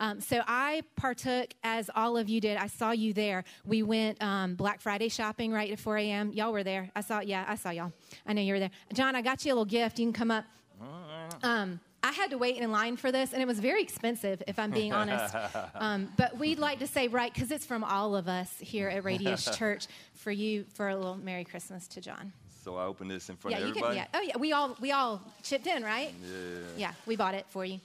Um, so I partook, as all of you did. I saw you there. We went um, Black Friday shopping right at 4 a.m. Y'all were there. I saw, yeah, I saw y'all. I know you were there. John, I got you a little gift. You can come up. Um, I had to wait in line for this, and it was very expensive, if I'm being honest. Um, but we'd like to say, right, because it's from all of us here at Radius Church, for you, for a little Merry Christmas to John. So I open this in front yeah, of you everybody. can. Yeah. Oh, yeah. We all we all chipped in, right? Yeah. Yeah, we bought it for you.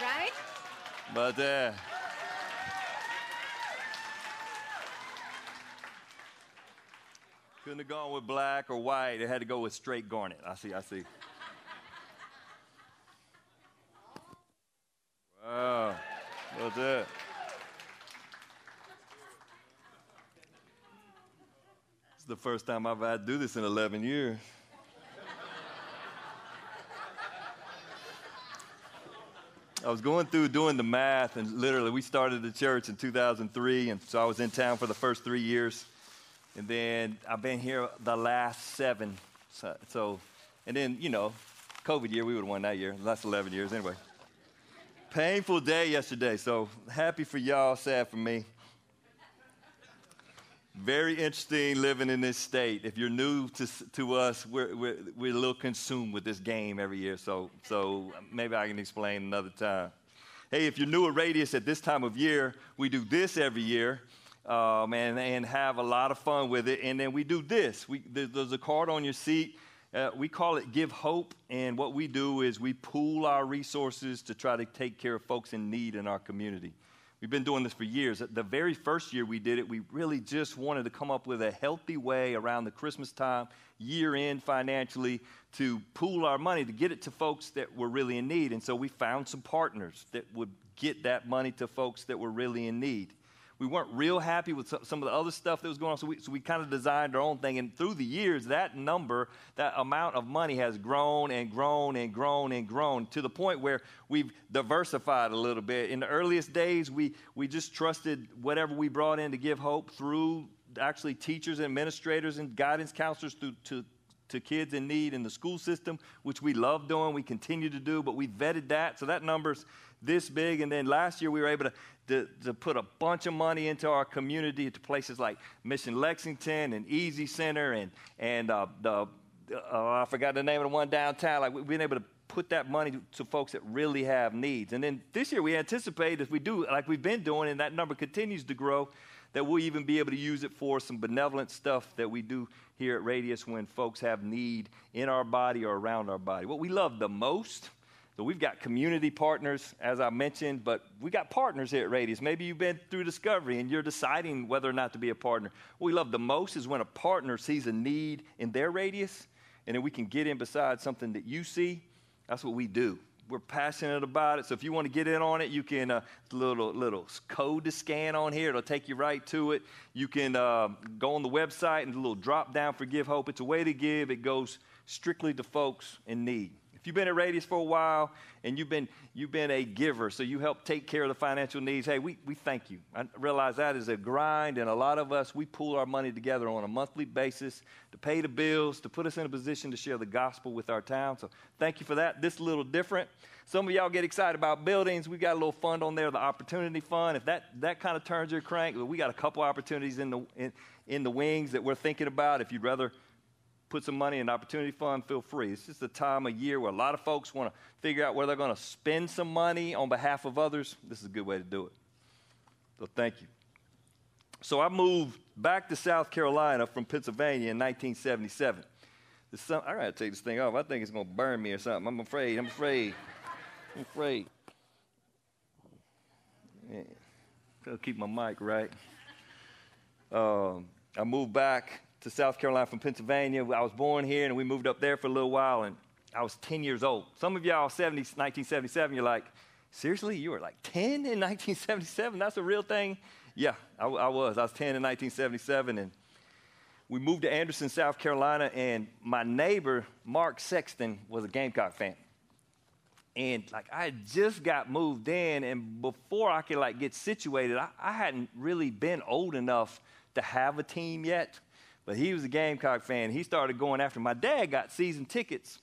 Right? But uh, couldn't have gone with black or white. It had to go with straight garnet. I see. I see. Wow. That's it. It's the first time I've had to do this in 11 years. I was going through doing the math, and literally, we started the church in 2003, and so I was in town for the first three years, and then I've been here the last seven. So, so and then you know, COVID year, we would have won that year. Last 11 years, anyway. Painful day yesterday, so happy for y'all, sad for me. Very interesting living in this state. If you're new to, to us, we're, we're, we're a little consumed with this game every year, so, so maybe I can explain another time. Hey, if you're new at Radius at this time of year, we do this every year um, and, and have a lot of fun with it. And then we do this. We, there's a card on your seat. Uh, we call it Give Hope. And what we do is we pool our resources to try to take care of folks in need in our community. We've been doing this for years. The very first year we did it, we really just wanted to come up with a healthy way around the Christmas time, year end financially, to pool our money to get it to folks that were really in need. And so we found some partners that would get that money to folks that were really in need we weren't real happy with some of the other stuff that was going on. So we, so we kind of designed our own thing. And through the years, that number, that amount of money has grown and grown and grown and grown to the point where we've diversified a little bit. In the earliest days, we, we just trusted whatever we brought in to give hope through actually teachers and administrators and guidance counselors through, to, to kids in need in the school system, which we love doing, we continue to do, but we vetted that. So that number's this big. And then last year we were able to, to, to put a bunch of money into our community to places like Mission Lexington and Easy Center and, and uh, the, uh, I forgot the name of the one downtown. Like we've been able to put that money to folks that really have needs. And then this year we anticipate if we do, like we've been doing, and that number continues to grow, that we'll even be able to use it for some benevolent stuff that we do here at Radius when folks have need in our body or around our body. What we love the most so we've got community partners, as I mentioned, but we got partners here at Radius. Maybe you've been through discovery and you're deciding whether or not to be a partner. What we love the most is when a partner sees a need in their radius, and then we can get in beside something that you see. That's what we do. We're passionate about it. So if you want to get in on it, you can uh, little little code to scan on here. It'll take you right to it. You can uh, go on the website and a little drop down for Give Hope. It's a way to give. It goes strictly to folks in need. If you've been at Radius for a while and you've been, you've been a giver, so you help take care of the financial needs, hey, we, we thank you. I realize that is a grind, and a lot of us, we pool our money together on a monthly basis to pay the bills, to put us in a position to share the gospel with our town. So thank you for that. This little different. Some of y'all get excited about buildings. We got a little fund on there, the Opportunity Fund. If that, that kind of turns your crank, we got a couple opportunities in the, in, in the wings that we're thinking about. If you'd rather – put some money in an Opportunity Fund, feel free. This is the time of year where a lot of folks want to figure out where they're going to spend some money on behalf of others. This is a good way to do it. So thank you. So I moved back to South Carolina from Pennsylvania in 1977. Some, I gotta take this thing off. I think it's gonna burn me or something. I'm afraid. I'm afraid. I'm afraid. Yeah. Gotta keep my mic right. Um, I moved back to South Carolina from Pennsylvania. I was born here and we moved up there for a little while and I was 10 years old. Some of y'all 70, 1977, you're like, seriously, you were like 10 in 1977? That's a real thing? Yeah, I, I was. I was 10 in 1977 and we moved to Anderson, South Carolina, and my neighbor, Mark Sexton, was a Gamecock fan. And like I just got moved in, and before I could like get situated, I, I hadn't really been old enough to have a team yet. But he was a Gamecock fan. He started going after my dad got season tickets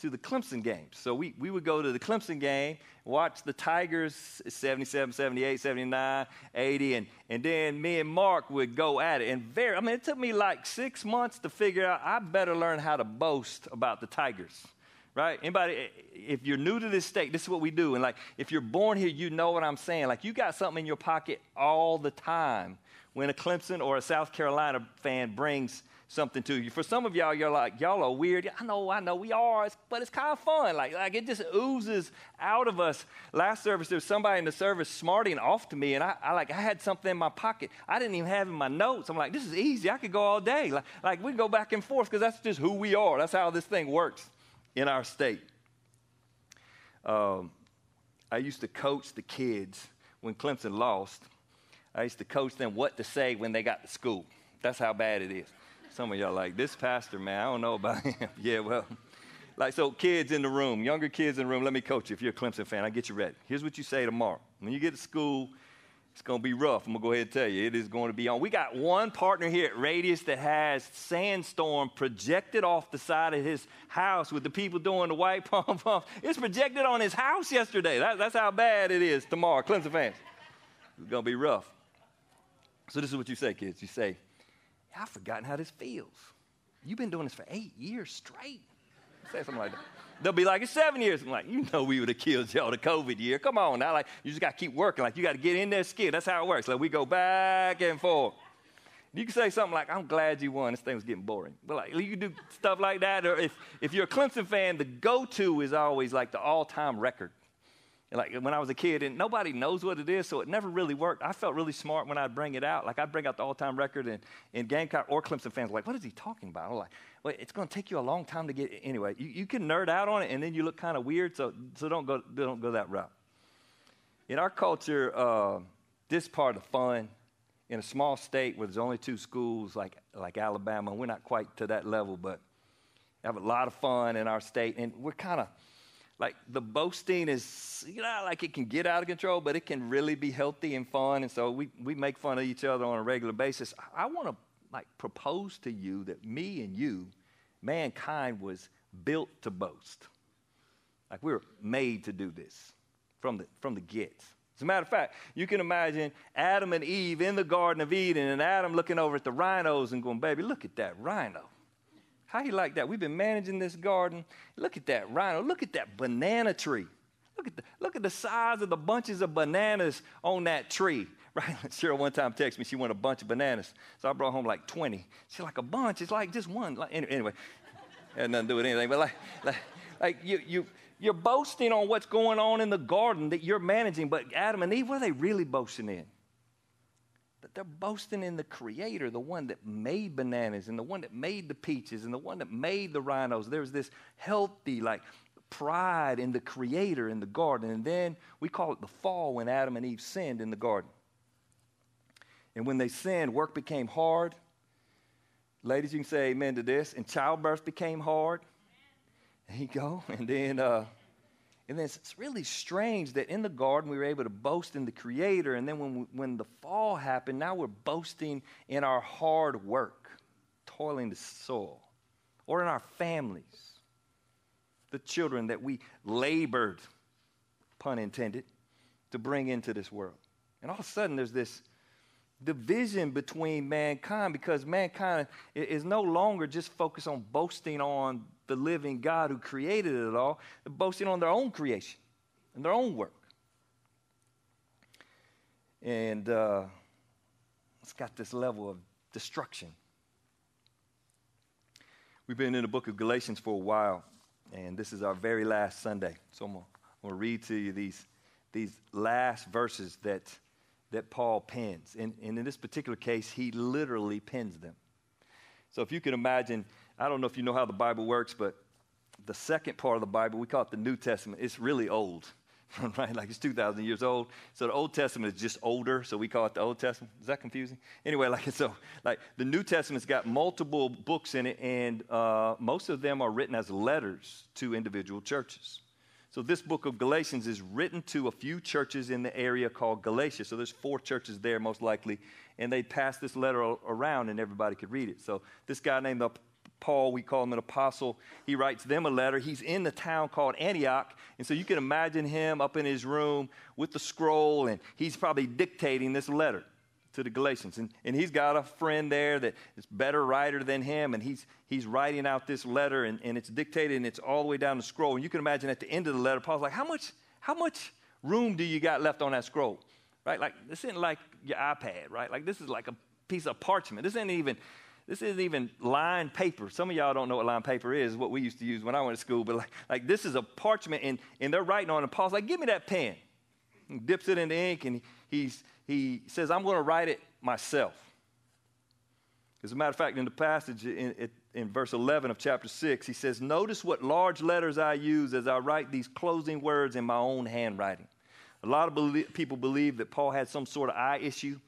to the Clemson games. So we, we would go to the Clemson game, watch the Tigers 77, 78, 79, 80, and, and then me and Mark would go at it. And very, I mean, it took me like six months to figure out I better learn how to boast about the Tigers. Right? Anybody, if you're new to this state, this is what we do. And like, if you're born here, you know what I'm saying. Like, you got something in your pocket all the time when a Clemson or a South Carolina fan brings something to you. For some of y'all, you're like, y'all are weird. I know, I know, we are, but it's kind of fun. Like, like it just oozes out of us. Last service, there was somebody in the service smarting off to me, and I, I like, I had something in my pocket. I didn't even have in my notes. I'm like, this is easy. I could go all day. Like, like we go back and forth because that's just who we are. That's how this thing works in our state. Um, I used to coach the kids when Clemson lost. I used to coach them what to say when they got to school. That's how bad it is. Some of y'all like, this pastor, man, I don't know about him. yeah, well, like, so kids in the room, younger kids in the room, let me coach you. If you're a Clemson fan, I get you ready. Here's what you say tomorrow. When you get to school, it's going to be rough. I'm going to go ahead and tell you. It is going to be on. We got one partner here at Radius that has Sandstorm projected off the side of his house with the people doing the white pom poms. It's projected on his house yesterday. That, that's how bad it is tomorrow. Clemson fans. It's going to be rough. So this is what you say, kids. You say, I've forgotten how this feels. You've been doing this for eight years straight. Say something like that. They'll be like, it's seven years. I'm like, you know, we would have killed y'all the COVID year. Come on now. Like, you just got to keep working. Like, you got to get in there skin. That's how it works. Like, we go back and forth. You can say something like, I'm glad you won. This thing was getting boring. But like, you can do stuff like that. Or if, if you're a Clemson fan, the go to is always like the all time record. Like when I was a kid, and nobody knows what it is, so it never really worked. I felt really smart when I'd bring it out. Like I'd bring out the all-time record, and, and Gamecock or Clemson fans were like, "What is he talking about?" I'm like, "Well, it's going to take you a long time to get." Anyway, you, you can nerd out on it, and then you look kind of weird. So so don't go don't go that route. In our culture, uh, this part of fun in a small state where there's only two schools, like like Alabama, we're not quite to that level, but have a lot of fun in our state, and we're kind of like the boasting is, you know, like it can get out of control, but it can really be healthy and fun. And so we, we make fun of each other on a regular basis. I, want to like propose to you that me and you, mankind was built to boast. Like we were made to do this from the, from the get. As a matter of fact, you can imagine Adam and Eve in the Garden of Eden and Adam looking over at the rhinos and going, baby, look at that rhino. How you like that? We've been managing this garden. Look at that rhino. Look at that banana tree. Look at the, look at the size of the bunches of bananas on that tree. Right? Cheryl one time texted me, she wanted a bunch of bananas. So I brought home like 20. She's like, a bunch? It's like just one. Like, anyway, had nothing to do with anything. But like, like, like you, you, you're boasting on what's going on in the garden that you're managing. But Adam and Eve, what are they really boasting in? But they're boasting in the creator, the one that made bananas and the one that made the peaches and the one that made the rhinos. There's this healthy, like, pride in the creator in the garden. And then we call it the fall when Adam and Eve sinned in the garden. And when they sinned, work became hard. Ladies, you can say amen to this. And childbirth became hard. There you go. And then uh, and then it's really strange that in the garden we were able to boast in the Creator, and then when, we, when the fall happened, now we're boasting in our hard work, toiling the soil, or in our families, the children that we labored, pun intended, to bring into this world. And all of a sudden, there's this division between mankind because mankind is no longer just focused on boasting on the living God who created it all, They're boasting on their own creation and their own work. And uh, it's got this level of destruction. We've been in the book of Galatians for a while, and this is our very last Sunday. So I'm going to read to you these, these last verses that that Paul pens. And, and in this particular case, he literally pens them. So if you can imagine, I don't know if you know how the Bible works, but the second part of the Bible, we call it the New Testament, it's really old. right? Like it's 2,000 years old. So the Old Testament is just older, so we call it the Old Testament. Is that confusing? Anyway, like so, like the New Testament's got multiple books in it, and uh, most of them are written as letters to individual churches. So this book of Galatians is written to a few churches in the area called Galatia. So there's four churches there most likely, and they passed this letter around and everybody could read it. So this guy named Paul, we call him an apostle, he writes them a letter. He's in the town called Antioch. And so you can imagine him up in his room with the scroll, and he's probably dictating this letter to the Galatians. And, and he's got a friend there that is better writer than him, and he's, he's writing out this letter, and, and it's dictated, and it's all the way down the scroll. And you can imagine at the end of the letter, Paul's like, How much, how much room do you got left on that scroll? Right? Like, this isn't like your iPad, right? Like, this is like a piece of parchment. This isn't even this isn't even lined paper. Some of y'all don't know what lined paper is, what we used to use when I went to school, but like, like this is a parchment and, and they're writing on it. Paul's like, give me that pen. He dips it in the ink and he's, he says, I'm going to write it myself. As a matter of fact, in the passage in, in verse 11 of chapter 6, he says, Notice what large letters I use as I write these closing words in my own handwriting. A lot of belie- people believe that Paul had some sort of eye issue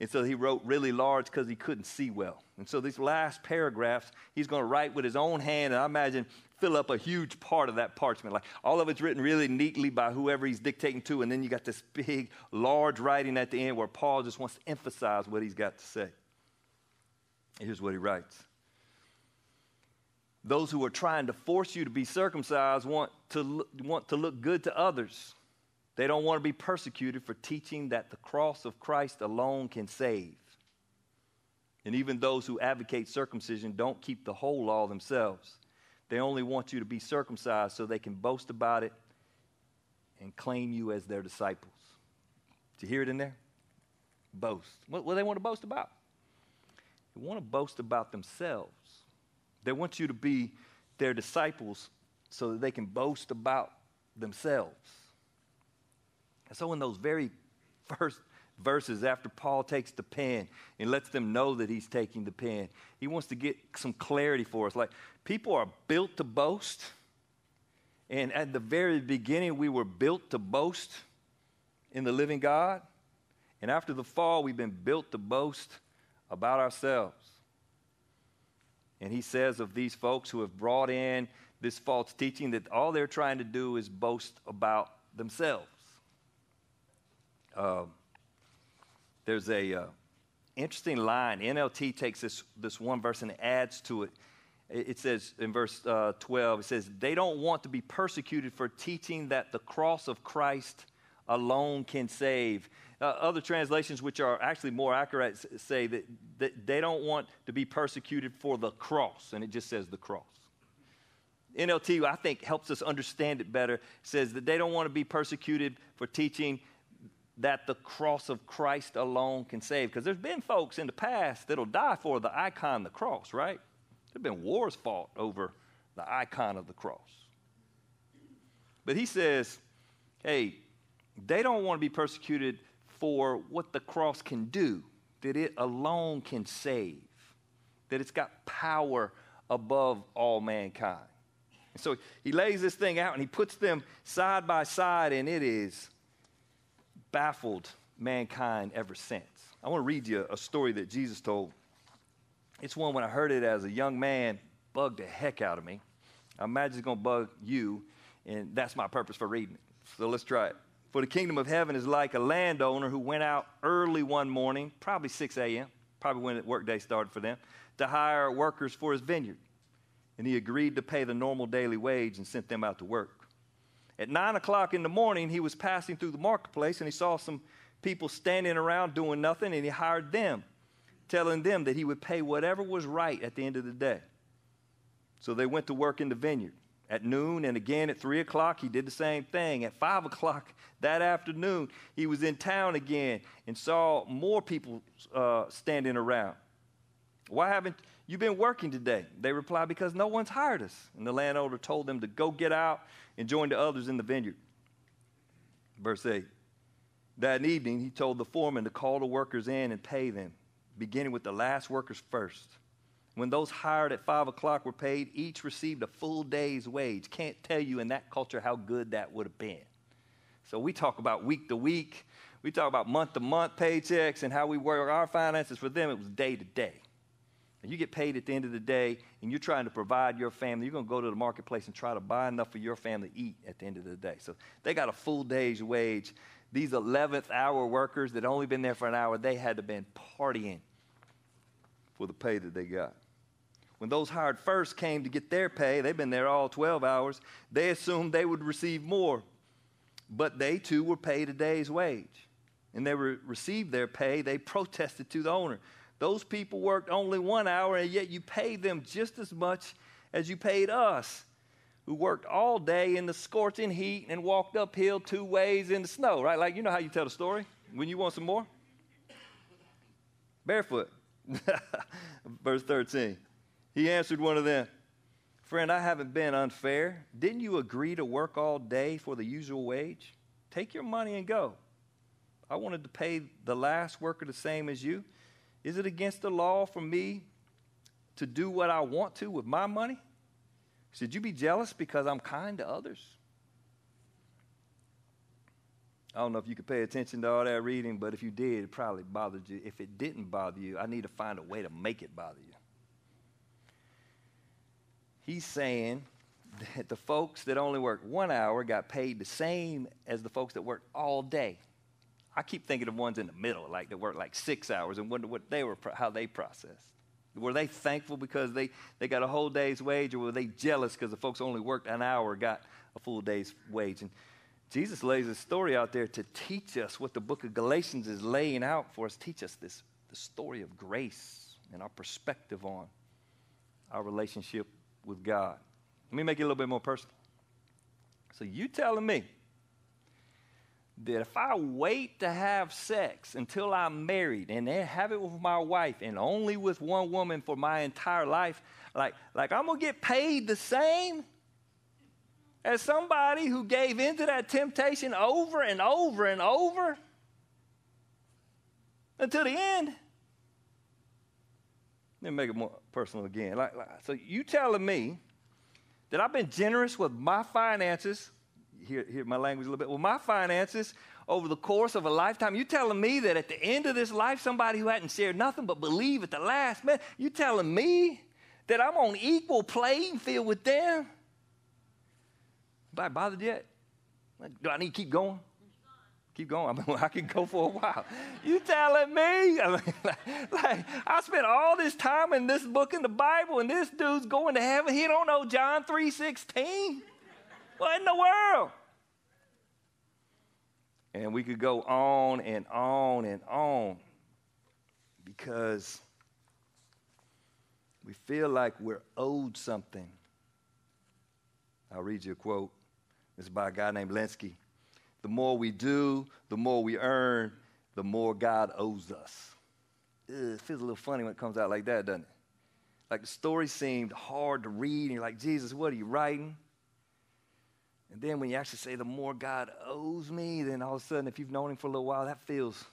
and so he wrote really large because he couldn't see well. And so these last paragraphs, he's going to write with his own hand, and I imagine fill up a huge part of that parchment. Like all of it's written really neatly by whoever he's dictating to, and then you got this big, large writing at the end where Paul just wants to emphasize what he's got to say. Here's what he writes. Those who are trying to force you to be circumcised want to, want to look good to others they don't want to be persecuted for teaching that the cross of Christ alone can save. And even those who advocate circumcision don't keep the whole law themselves. They only want you to be circumcised so they can boast about it and claim you as their disciples. Did you hear it in there? Boast. What, what do they want to boast about? They want to boast about themselves. They want you to be their disciples so that they can boast about themselves. And so, in those very first verses after Paul takes the pen and lets them know that he's taking the pen, he wants to get some clarity for us. Like, people are built to boast. And at the very beginning, we were built to boast in the living God. And after the fall, we've been built to boast about ourselves. And he says of these folks who have brought in this false teaching that all they're trying to do is boast about themselves. Uh, there's a uh, interesting line. NLT takes this, this one verse and adds to it. It says in verse uh, 12, it says, They don't want to be persecuted for teaching that the cross of Christ alone can save. Uh, other translations, which are actually more accurate, say that, that they don't want to be persecuted for the cross, and it just says the cross. NLT, I think, helps us understand it better. It says that they don't want to be persecuted for teaching that the cross of Christ alone can save. Because there's been folks in the past that'll die for the icon, the cross, right? There have been wars fought over the icon of the cross. But he says, hey, they don't want to be persecuted for what the cross can do, that it alone can save, that it's got power above all mankind. And so he lays this thing out and he puts them side by side, and it is baffled mankind ever since. I want to read you a story that Jesus told. It's one when I heard it as a young man, bugged the heck out of me. I imagine it's going to bug you, and that's my purpose for reading it. So let's try it. For the kingdom of heaven is like a landowner who went out early one morning, probably 6 a.m., probably when the workday started for them, to hire workers for his vineyard. And he agreed to pay the normal daily wage and sent them out to work. At nine o'clock in the morning, he was passing through the marketplace and he saw some people standing around doing nothing and he hired them, telling them that he would pay whatever was right at the end of the day. So they went to work in the vineyard. At noon and again at three o'clock, he did the same thing. At five o'clock that afternoon, he was in town again and saw more people uh, standing around. Why haven't you been working today? They replied, Because no one's hired us. And the landowner told them to go get out and joined the others in the vineyard. Verse 8 That evening, he told the foreman to call the workers in and pay them, beginning with the last workers first. When those hired at 5 o'clock were paid, each received a full day's wage. Can't tell you in that culture how good that would have been. So we talk about week to week, we talk about month to month paychecks and how we work our finances. For them, it was day to day and you get paid at the end of the day and you're trying to provide your family, you're going to go to the marketplace and try to buy enough for your family to eat at the end of the day. So they got a full day's wage. These 11th hour workers that only been there for an hour, they had to been partying for the pay that they got. When those hired first came to get their pay, they've been there all 12 hours, they assumed they would receive more. But they too were paid a day's wage. And they were, received their pay, they protested to the owner. Those people worked only one hour, and yet you paid them just as much as you paid us, who worked all day in the scorching heat and walked uphill two ways in the snow, right? Like, you know how you tell the story when you want some more? Barefoot. Verse 13. He answered one of them, Friend, I haven't been unfair. Didn't you agree to work all day for the usual wage? Take your money and go. I wanted to pay the last worker the same as you. Is it against the law for me to do what I want to with my money? Should you be jealous because I'm kind to others? I don't know if you could pay attention to all that reading, but if you did, it probably bothered you. If it didn't bother you, I need to find a way to make it bother you. He's saying that the folks that only work one hour got paid the same as the folks that worked all day. I keep thinking of ones in the middle, like that worked like six hours, and wonder what they were, how they processed. Were they thankful because they, they got a whole day's wage, or were they jealous because the folks only worked an hour got a full day's wage? And Jesus lays a story out there to teach us what the book of Galatians is laying out for us, teach us this the story of grace and our perspective on our relationship with God. Let me make it a little bit more personal. So you telling me that if I wait to have sex until I'm married and then have it with my wife and only with one woman for my entire life, like, like I'm gonna get paid the same as somebody who gave into that temptation over and over and over until the end. Let me make it more personal again. Like, like, so you telling me that I've been generous with my finances, hear, hear my language a little bit, Well, my finances over the course of a lifetime. You telling me that at the end of this life, somebody who hadn't shared nothing but believe at the last minute, you telling me that I'm on equal playing field with them? Anybody bothered yet? Do I need to keep going? Keep going. I, mean, I can go for a while. You telling me? I mean, like, like, I spent all this time in this book in the Bible, and this dude's going to heaven. He don't know John three sixteen. What in the world? And we could go on and on and on because we feel like we're owed something. I'll read you a quote. This is by a guy named Lenski. The more we do, the more we earn, the more God owes us. Ugh, it feels a little funny when it comes out like that, doesn't it? Like the story seemed hard to read, and you're like, Jesus, what are you writing? And then when you actually say, the more God owes me, then all of a sudden, if you've known him for a little while, that feels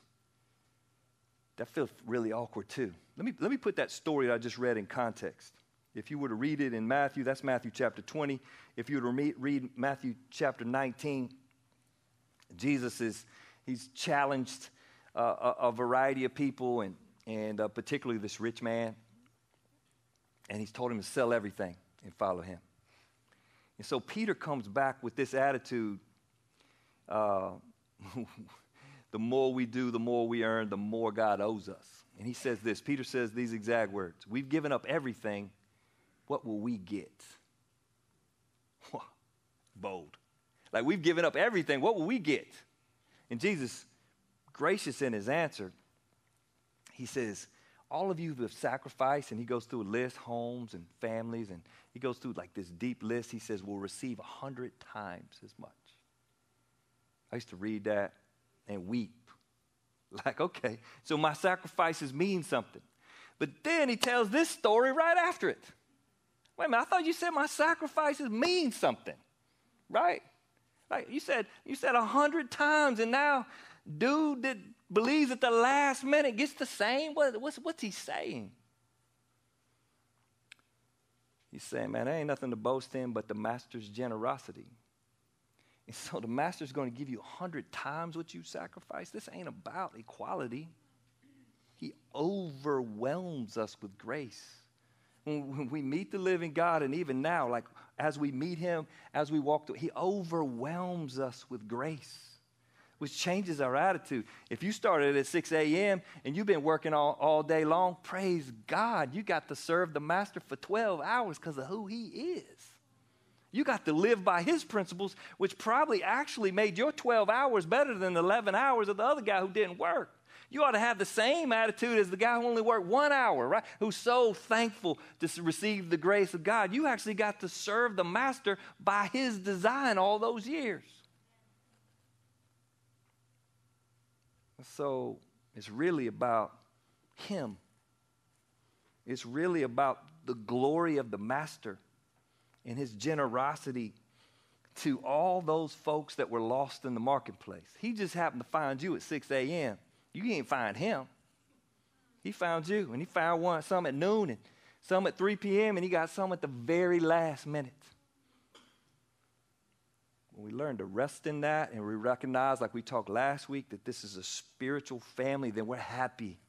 that feels really awkward too. Let me, let me put that story that I just read in context. If you were to read it in Matthew, that's Matthew chapter 20. If you were to read Matthew chapter 19, Jesus is, he's challenged uh, a, a, variety of people, and, and uh, particularly this rich man. And he's told him to sell everything and follow him. And so Peter comes back with this attitude uh, the more we do, the more we earn, the more God owes us. And he says this Peter says these exact words We've given up everything. What will we get? Bold. Like we've given up everything. What will we get? And Jesus, gracious in his answer, he says, All of you have sacrificed, and he goes through a list, homes and families, and he goes through like this deep list. He says, We'll receive a hundred times as much. I used to read that and weep. Like, okay, so my sacrifices mean something. But then he tells this story right after it. Wait a minute, I thought you said my sacrifices mean something, right? Like you said, you said a hundred times, and now dude that believes at the last minute gets the same. What, what's, what's he saying? He's saying, man, there ain't nothing to boast in but the master's generosity. And so the master's going to give you a hundred times what you sacrifice. This ain't about equality. He overwhelms us with grace. When we meet the living God, and even now, like as we meet Him, as we walk through, He overwhelms us with grace. Which changes our attitude. If you started at 6 a.m. and you've been working all, all day long, praise God, you got to serve the master for 12 hours because of who he is. You got to live by his principles, which probably actually made your 12 hours better than the 11 hours of the other guy who didn't work. You ought to have the same attitude as the guy who only worked one hour, right? Who's so thankful to receive the grace of God. You actually got to serve the master by his design all those years. So it's really about him. It's really about the glory of the master and his generosity to all those folks that were lost in the marketplace. He just happened to find you at 6 a.m. You can't find him. He found you, and he found one, some at noon, and some at 3 p.m., and he got some at the very last minute. When we learn to rest in that and we recognize, like we talked last week, that this is a spiritual family, then we're happy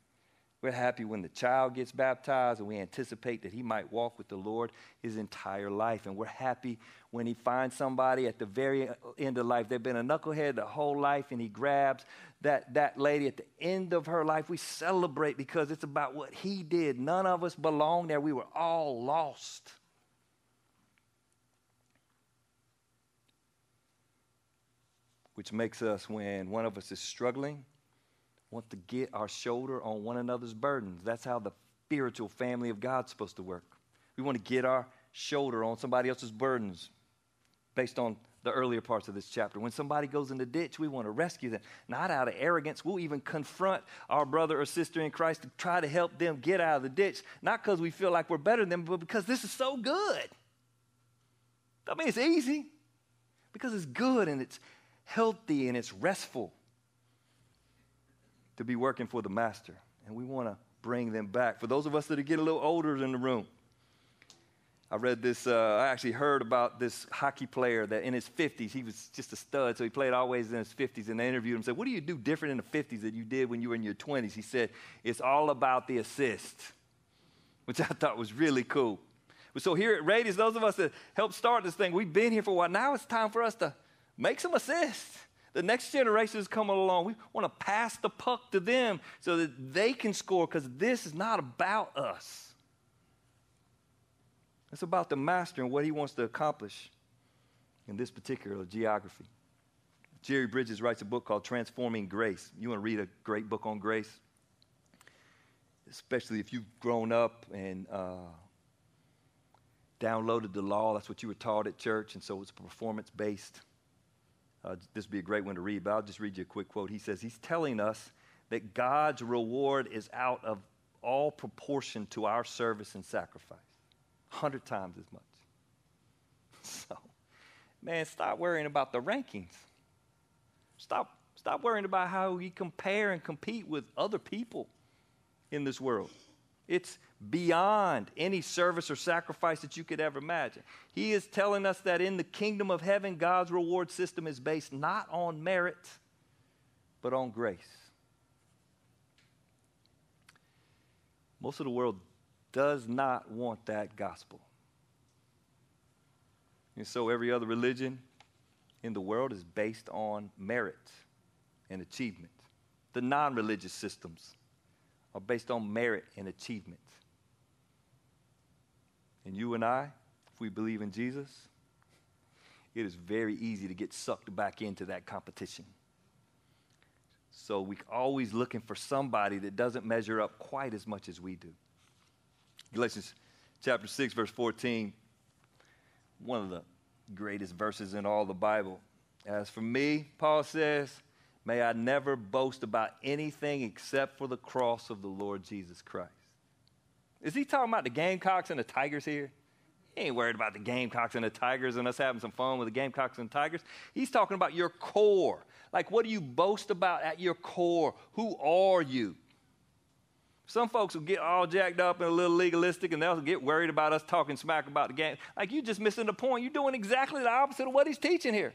we're happy when the child gets baptized and we anticipate that he might walk with the Lord his entire life. And we're happy when he finds somebody at the very end of life. They've been a knucklehead the whole life and he grabs that, that lady at the end of her life. We celebrate because it's about what he did. None of us belong there. We were all lost. Which makes us, when one of us is struggling, want to get our shoulder on one another's burdens. That's how the spiritual family of God's supposed to work. We want to get our shoulder on somebody else's burdens based on the earlier parts of this chapter. When somebody goes in the ditch, we want to rescue them. Not out of arrogance. We'll even confront our brother or sister in Christ to try to help them get out of the ditch. Not because we feel like we're better than them, but because this is so good. I mean, it's easy. Because it's good and it's healthy and it's restful to be working for the master. And we want to bring them back. For those of us that are getting a little older in the room, I read this, uh, I actually heard about this hockey player that in his 50s, he was just a stud, so he played always in his 50s. And they interviewed him and said, What do you do different in the 50s that you did when you were in your 20s? He said, It's all about the assist, which I thought was really cool. So here at Radius, those of us that helped start this thing, we've been here for a while. Now it's time for us to make some assists. The next generation is coming along. We want to pass the puck to them so that they can score because this is not about us. It's about the master and what he wants to accomplish in this particular geography. Jerry Bridges writes a book called Transforming Grace. You want to read a great book on grace? Especially if you've grown up and uh, downloaded the law. That's what you were taught at church, and so it's performance based. Uh, this would be a great one to read, but I'll just read you a quick quote. He says, He's telling us that God's reward is out of all proportion to our service and sacrifice, 100 times as much. So, man, stop worrying about the rankings. Stop, stop worrying about how we compare and compete with other people in this world. It's beyond any service or sacrifice that you could ever imagine. He is telling us that in the kingdom of heaven, God's reward system is based not on merit, but on grace. Most of the world does not want that gospel. And so every other religion in the world is based on merit and achievement. The non religious systems are based on merit and achievement. And you and I, if we believe in Jesus, it is very easy to get sucked back into that competition. So we're always looking for somebody that doesn't measure up quite as much as we do. Galatians chapter 6, verse 14, one of the greatest verses in all the Bible. As for me, Paul says, May I never boast about anything except for the cross of the Lord Jesus Christ. Is he talking about the Gamecocks and the Tigers here? He ain't worried about the Gamecocks and the Tigers and us having some fun with the Gamecocks and Tigers. He's talking about your core. Like, what do you boast about at your core? Who are you? Some folks will get all jacked up and a little legalistic and they'll get worried about us talking smack about the game. Like, you're just missing the point. You're doing exactly the opposite of what he's teaching here.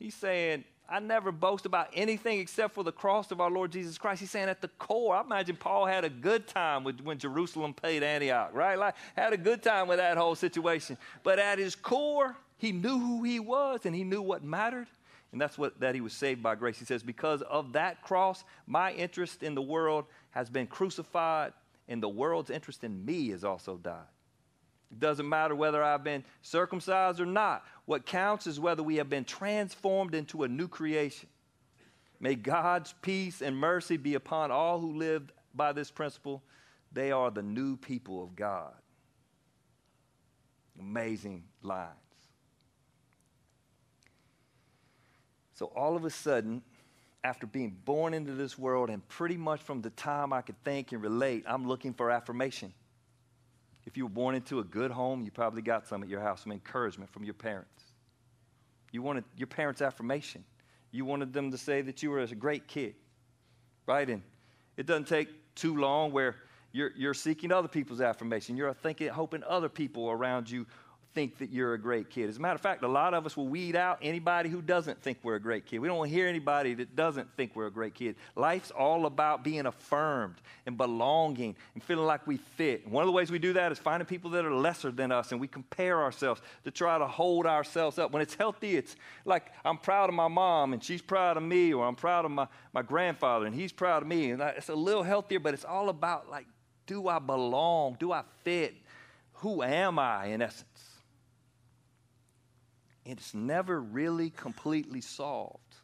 He's saying, I never boast about anything except for the cross of our Lord Jesus Christ. He's saying at the core, I imagine Paul had a good time with, when Jerusalem paid Antioch, right? Like, had a good time with that whole situation. But at his core, he knew who he was and he knew what mattered. And that's what that he was saved by grace. He says, Because of that cross, my interest in the world has been crucified, and the world's interest in me has also died. It doesn't matter whether I've been circumcised or not. What counts is whether we have been transformed into a new creation. May God's peace and mercy be upon all who live by this principle. They are the new people of God. Amazing lines. So all of a sudden, after being born into this world, and pretty much from the time I could think and relate, I'm looking for affirmation. If you were born into a good home, you probably got some at your house, some encouragement from your parents. You wanted your parents' affirmation. You wanted them to say that you were a great kid, right? And it doesn't take too long where you're, you're seeking other people's affirmation. You're thinking, hoping other people around you think that you're a great kid. As a matter of fact, a lot of us will weed out anybody who doesn't think we're a great kid. We don't want to hear anybody that doesn't think we're a great kid. Life's all about being affirmed and belonging and feeling like we fit. And one of the ways we do that is finding people that are lesser than us and we compare ourselves to try to hold ourselves up. When it's healthy, it's like I'm proud of my mom and she's proud of me, or I'm proud of my, my grandfather and he's proud of me. And it's a little healthier, but it's all about like, do I belong? Do I fit? Who am I in essence? It's never really completely solved.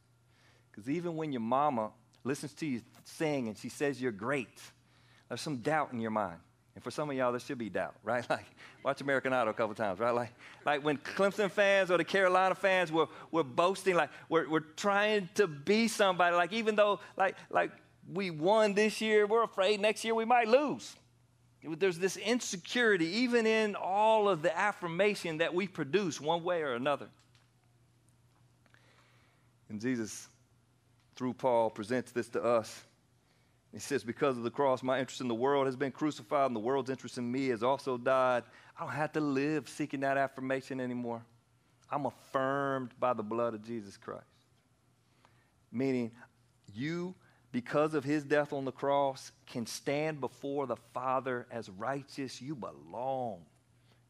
Because even when your mama listens to you sing and she says you're great, there's some doubt in your mind. And for some of y'all, there should be doubt, right? Like, watch American Idol a couple times, right? Like, like when Clemson fans or the Carolina fans were, were boasting, like, we're, we're trying to be somebody. Like, even though, like, like we won this year, we're afraid next year we might lose. There's this insecurity, even in all of the affirmation that we produce one way or another. And Jesus, through Paul, presents this to us. He says, Because of the cross, my interest in the world has been crucified, and the world's interest in me has also died. I don't have to live seeking that affirmation anymore. I'm affirmed by the blood of Jesus Christ. Meaning, you because of his death on the cross, can stand before the Father as righteous. You belong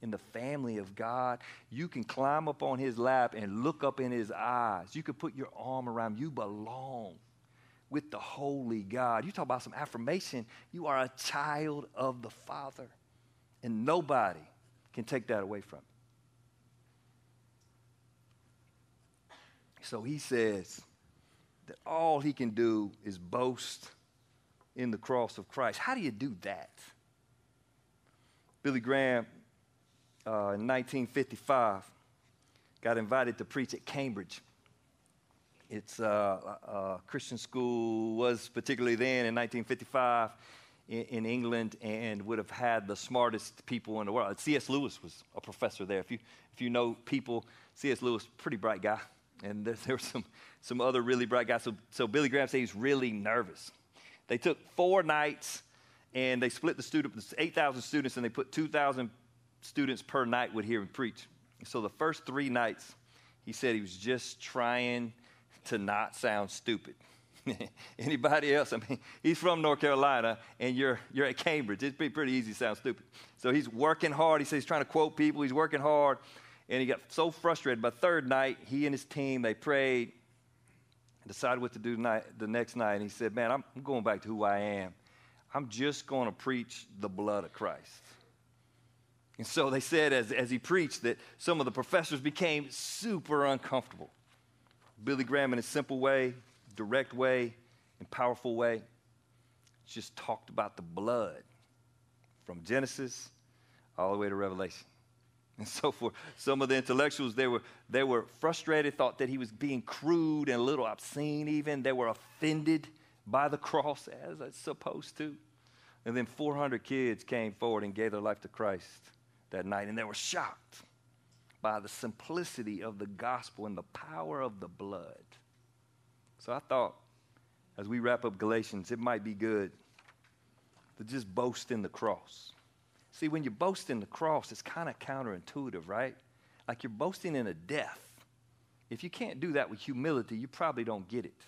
in the family of God. You can climb up on his lap and look up in his eyes. You can put your arm around him. You belong with the holy God. You talk about some affirmation. You are a child of the Father. And nobody can take that away from you. So he says, that all he can do is boast in the cross of Christ. How do you do that? Billy Graham, uh, in 1955, got invited to preach at Cambridge. It's uh, a Christian school, was particularly then in 1955 in, in, England, and would have had the smartest people in the world. C.S. Lewis was a professor there. If you, if you know people, C.S. Lewis, pretty bright guy and there, there were some, some other really bright guys. So, so Billy Graham said he's really nervous. They took four nights and they split the students, 8,000 students, and they put 2,000 students per night would hear him preach. So the first three nights, he said he was just trying to not sound stupid. Anybody else? I mean, he's from North Carolina, and you're, you're at Cambridge. It's pretty, pretty easy to sound stupid. So he's working hard. He says he's trying to quote people. He's working hard. And he got so frustrated. By third night, he and his team, they prayed, decided what to do tonight, the next night. And he said, Man, I'm, I'm going back to who I am. I'm just going to preach the blood of Christ. And so they said, as, as he preached, that some of the professors became super uncomfortable. Billy Graham, in a simple way, direct way, and powerful way, just talked about the blood from Genesis all the way to Revelation. And so for some of the intellectuals, they were, they were frustrated, thought that he was being crude and a little obscene even. They were offended by the cross as it's supposed to. And then 400 kids came forward and gave their life to Christ that night. And they were shocked by the simplicity of the gospel and the power of the blood. So I thought, as we wrap up Galatians, it might be good to just boast in the cross. See, when you boast in the cross, it's kind of counterintuitive, right? Like you're boasting in a death. If you can't do that with humility, you probably don't get it.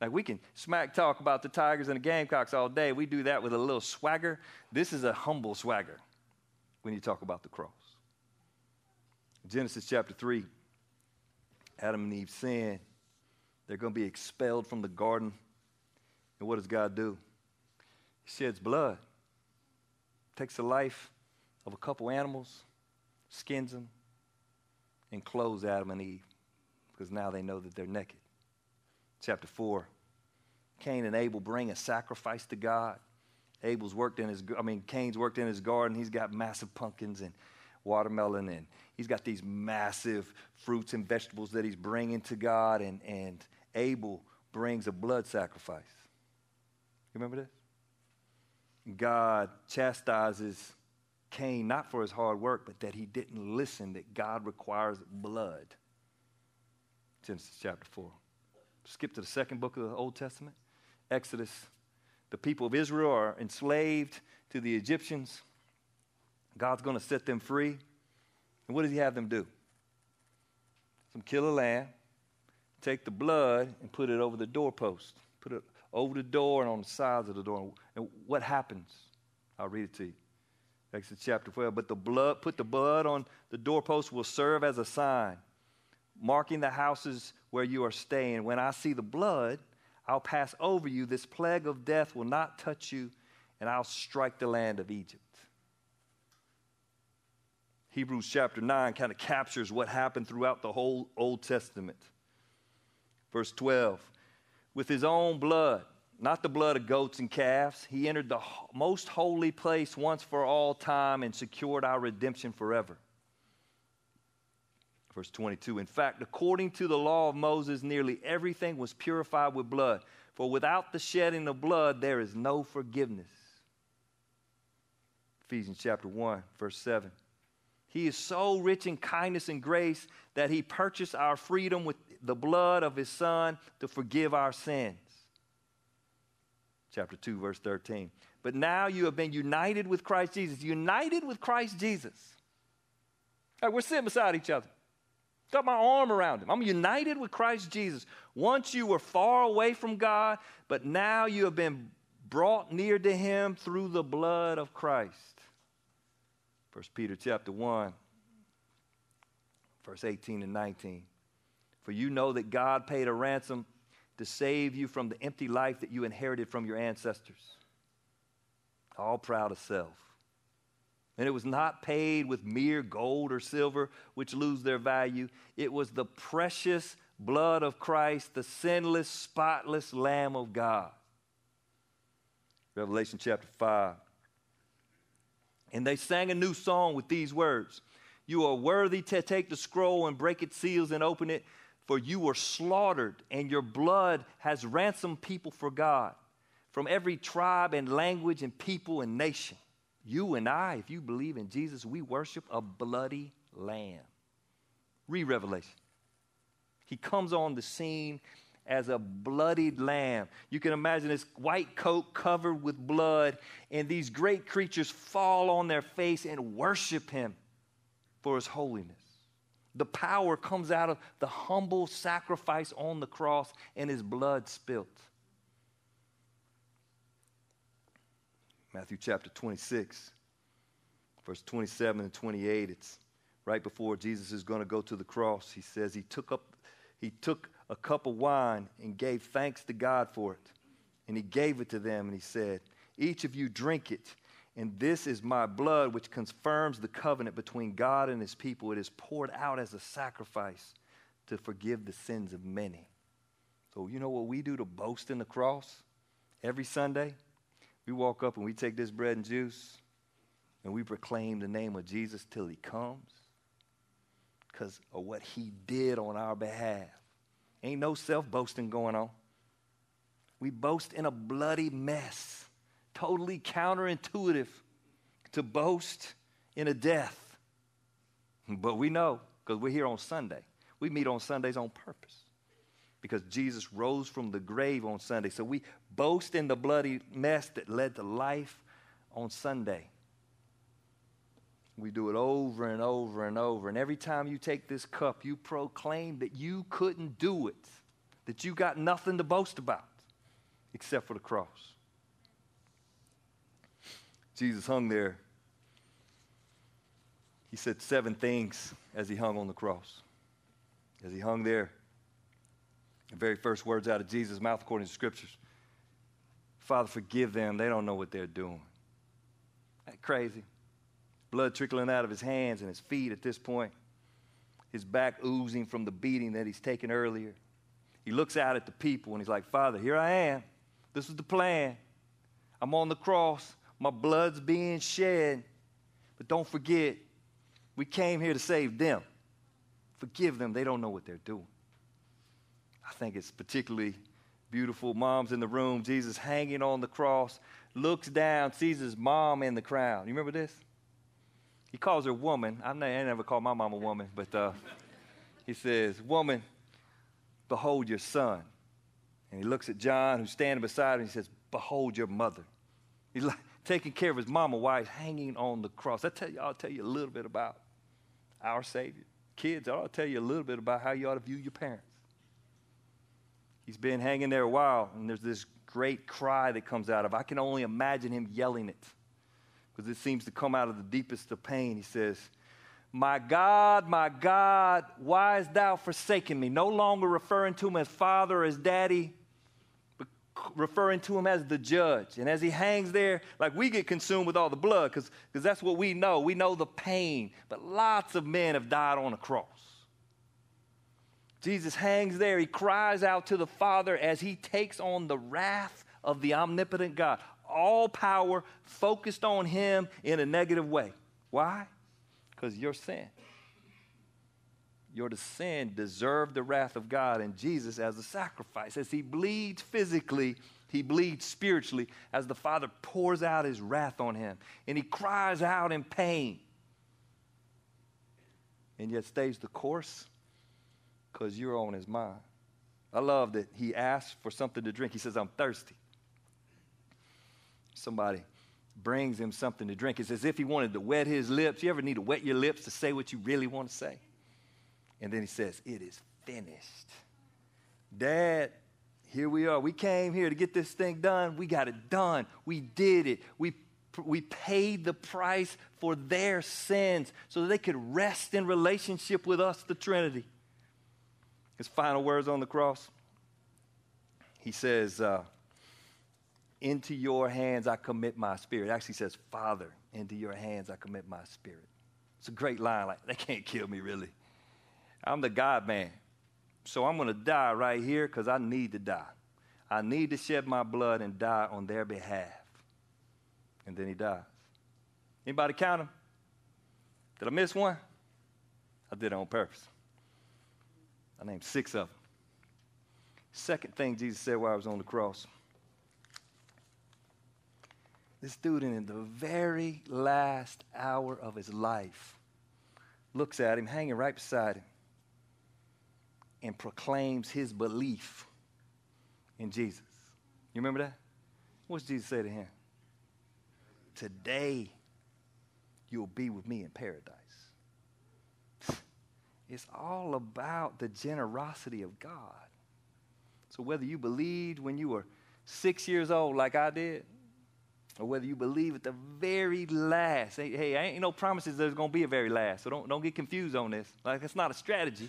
Like we can smack talk about the Tigers and the Gamecocks all day. We do that with a little swagger. This is a humble swagger when you talk about the cross. Genesis chapter 3, Adam and Eve sin. They're going to be expelled from the garden. And what does God do? He sheds blood, takes the life of a couple animals, skins them, and clothes Adam and Eve because now they know that they're naked. Chapter 4 Cain and Abel bring a sacrifice to God. Abel's worked in his, I mean, Cain's worked in his garden. He's got massive pumpkins and watermelon, and he's got these massive fruits and vegetables that he's bringing to God. And, and Abel brings a blood sacrifice. You remember this? God chastises Cain not for his hard work, but that he didn't listen, that God requires blood. Genesis chapter 4. Skip to the second book of the Old Testament, Exodus. The people of Israel are enslaved to the Egyptians. God's going to set them free. And what does he have them do? Some kill a lamb, take the blood, and put it over the doorpost. Put it over the door and on the sides of the door. And what happens? I'll read it to you. Exodus chapter 12. But the blood, put the blood on the doorpost will serve as a sign, marking the houses where you are staying. When I see the blood, I'll pass over you. This plague of death will not touch you, and I'll strike the land of Egypt. Hebrews chapter 9 kind of captures what happened throughout the whole Old Testament. Verse 12 With his own blood, not the blood of goats and calves. He entered the most holy place once for all time and secured our redemption forever. Verse 22 In fact, according to the law of Moses, nearly everything was purified with blood. For without the shedding of blood, there is no forgiveness. Ephesians chapter 1, verse 7. He is so rich in kindness and grace that he purchased our freedom with the blood of his son to forgive our sins chapter 2, verse 13. But now you have been united with Christ Jesus. United with Christ Jesus. Right, we're sitting beside each other. Got my arm around him. I'm united with Christ Jesus. Once you were far away from God, but now you have been brought near to him through the blood of Christ. 1 Peter chapter 1, verse 18 and 19. For you know that God paid a ransom to save you from the empty life that you inherited from your ancestors. All proud of self. And it was not paid with mere gold or silver, which lose their value. It was the precious blood of Christ, the sinless, spotless Lamb of God. Revelation chapter 5. And they sang a new song with these words You are worthy to take the scroll and break its seals and open it for you were slaughtered, and your blood has ransomed people for God from every tribe and language and people and nation. You and I, if you believe in Jesus, we worship a bloody lamb. Read Revelation. He comes on the scene as a bloodied lamb. You can imagine this white coat covered with blood, and these great creatures fall on their face and worship him for his holiness. The power comes out of the humble sacrifice on the cross and his blood spilt. Matthew chapter 26, verse 27 and 28. It's right before Jesus is going to go to the cross. He says he took up he took a cup of wine and gave thanks to God for it. And he gave it to them and he said, Each of you drink it. And this is my blood, which confirms the covenant between God and his people. It is poured out as a sacrifice to forgive the sins of many. So, you know what we do to boast in the cross? Every Sunday, we walk up and we take this bread and juice and we proclaim the name of Jesus till he comes because of what he did on our behalf. Ain't no self boasting going on. We boast in a bloody mess totally counterintuitive to boast in a death. But we know because we're here on Sunday. We meet on Sundays on purpose because Jesus rose from the grave on Sunday. So we boast in the bloody mess that led to life on Sunday. We do it over and over and over. And every time you take this cup, you proclaim that you couldn't do it, that you got nothing to boast about except for the cross. Jesus hung there, he said seven things as he hung on the cross. As he hung there, The very first words out of Jesus' mouth, according to scriptures Father, forgive them. They don't know what they're doing. That crazy. Blood trickling out of his hands and his feet at this point. His back oozing from the beating that he's taken earlier. He looks out at the people and he's like, Father, here I am. This is the plan. I'm on the cross. My blood's being shed. But don't forget, we came here to save them. Forgive them. They don't know what they're doing. I think it's particularly beautiful. Mom's in the room, Jesus hanging on the cross, looks down, sees his mom in the crowd. You remember this? He calls her woman. I never called my mom a woman, but uh, he says, Woman, behold your son. And he looks at John, who's standing beside him, and he says, Behold your mother. He's like taking care of his mama while he's hanging on the cross. I tell you, I'll tell you a little bit about our Savior. Kids, I'll tell you a little bit about how you ought to view your parents. He's been hanging there a while, and there's this great cry that comes out of. I can only imagine him yelling it because it seems to come out of the deepest of pain. He says, My God, my God, why hast thou forsaken me? No longer referring to him as father or as daddy, but referring to him as the judge. And as he hangs there, like we get consumed with all the blood because that's what we know. We know the pain. But lots of men have died on a cross. Jesus hangs there. He cries out to the Father as he takes on the wrath of the omnipotent God. All power focused on him in a negative way. Why? Because your sin. Your sin deserved the wrath of God and Jesus as a sacrifice. As he bleeds physically, he bleeds spiritually as the Father pours out his wrath on him. And he cries out in pain. And yet stays the course because you're on his mind. I love that he asks for something to drink. He says, I'm thirsty. Somebody brings him something to drink. It's as if he wanted to wet his lips. You ever need to wet your lips to say what you really want to say? And then he says, It is finished. Dad, here we are. We came here to get this thing done. We got it done. We did it. We, we paid the price for their sins so that they could rest in relationship with us, the Trinity his final words on the cross, he says, uh, Into your hands I commit my spirit. Actually says, Father, into your hands I commit my spirit. It's a great line. Like, they can't kill me, really. I'm the God man. So I'm going to die right here because I need to die. I need to shed my blood and die on their behalf. And then he dies. Anybody count him? Did I miss one? I did it on purpose. I named six of them. Second thing Jesus said while I was on the cross. This dude, in the very last hour of his life, looks at him, hanging right beside him, and proclaims his belief in Jesus. You remember that? What's Jesus say to him? Today, you'll be with me in paradise. It's all about the generosity of God. So whether you believed when you were six years old, like I did, or whether you believe at the very last, hey, hey ain't no promises there's going to be a very last. So don't, don't get confused on this. Like, it's not a strategy.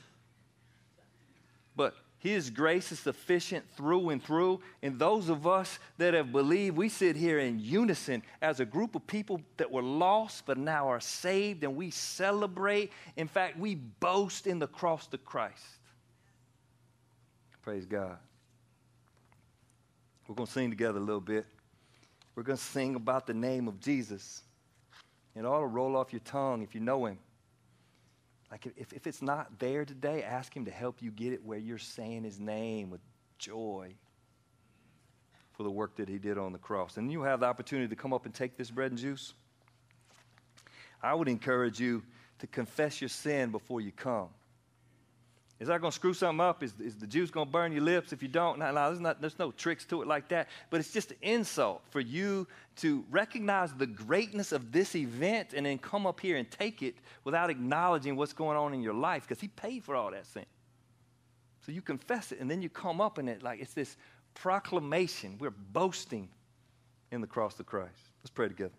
But his grace is sufficient through and through. And those of us that have believed, we sit here in unison as a group of people that were lost but now are saved, and we celebrate. In fact, we boast in the cross of Christ. Praise God. We're going to sing together a little bit. We're going to sing about the name of Jesus. and It ought to roll off your tongue if you know him. Like, if, if it's not there today, ask Him to help you get it where you're saying His name with joy for the work that He did on the cross. And you have the opportunity to come up and take this bread and juice. I would encourage you to confess your sin before you come. Is that going to screw something up? Is, is the juice going to burn your lips if you don't? No, no there's, not, there's no tricks to it like that. But it's just an insult for you to recognize the greatness of this event and then come up here and take it without acknowledging what's going on in your life because He paid for all that sin. So you confess it and then you come up in it like it's this proclamation. We're boasting in the cross of Christ. Let's pray together.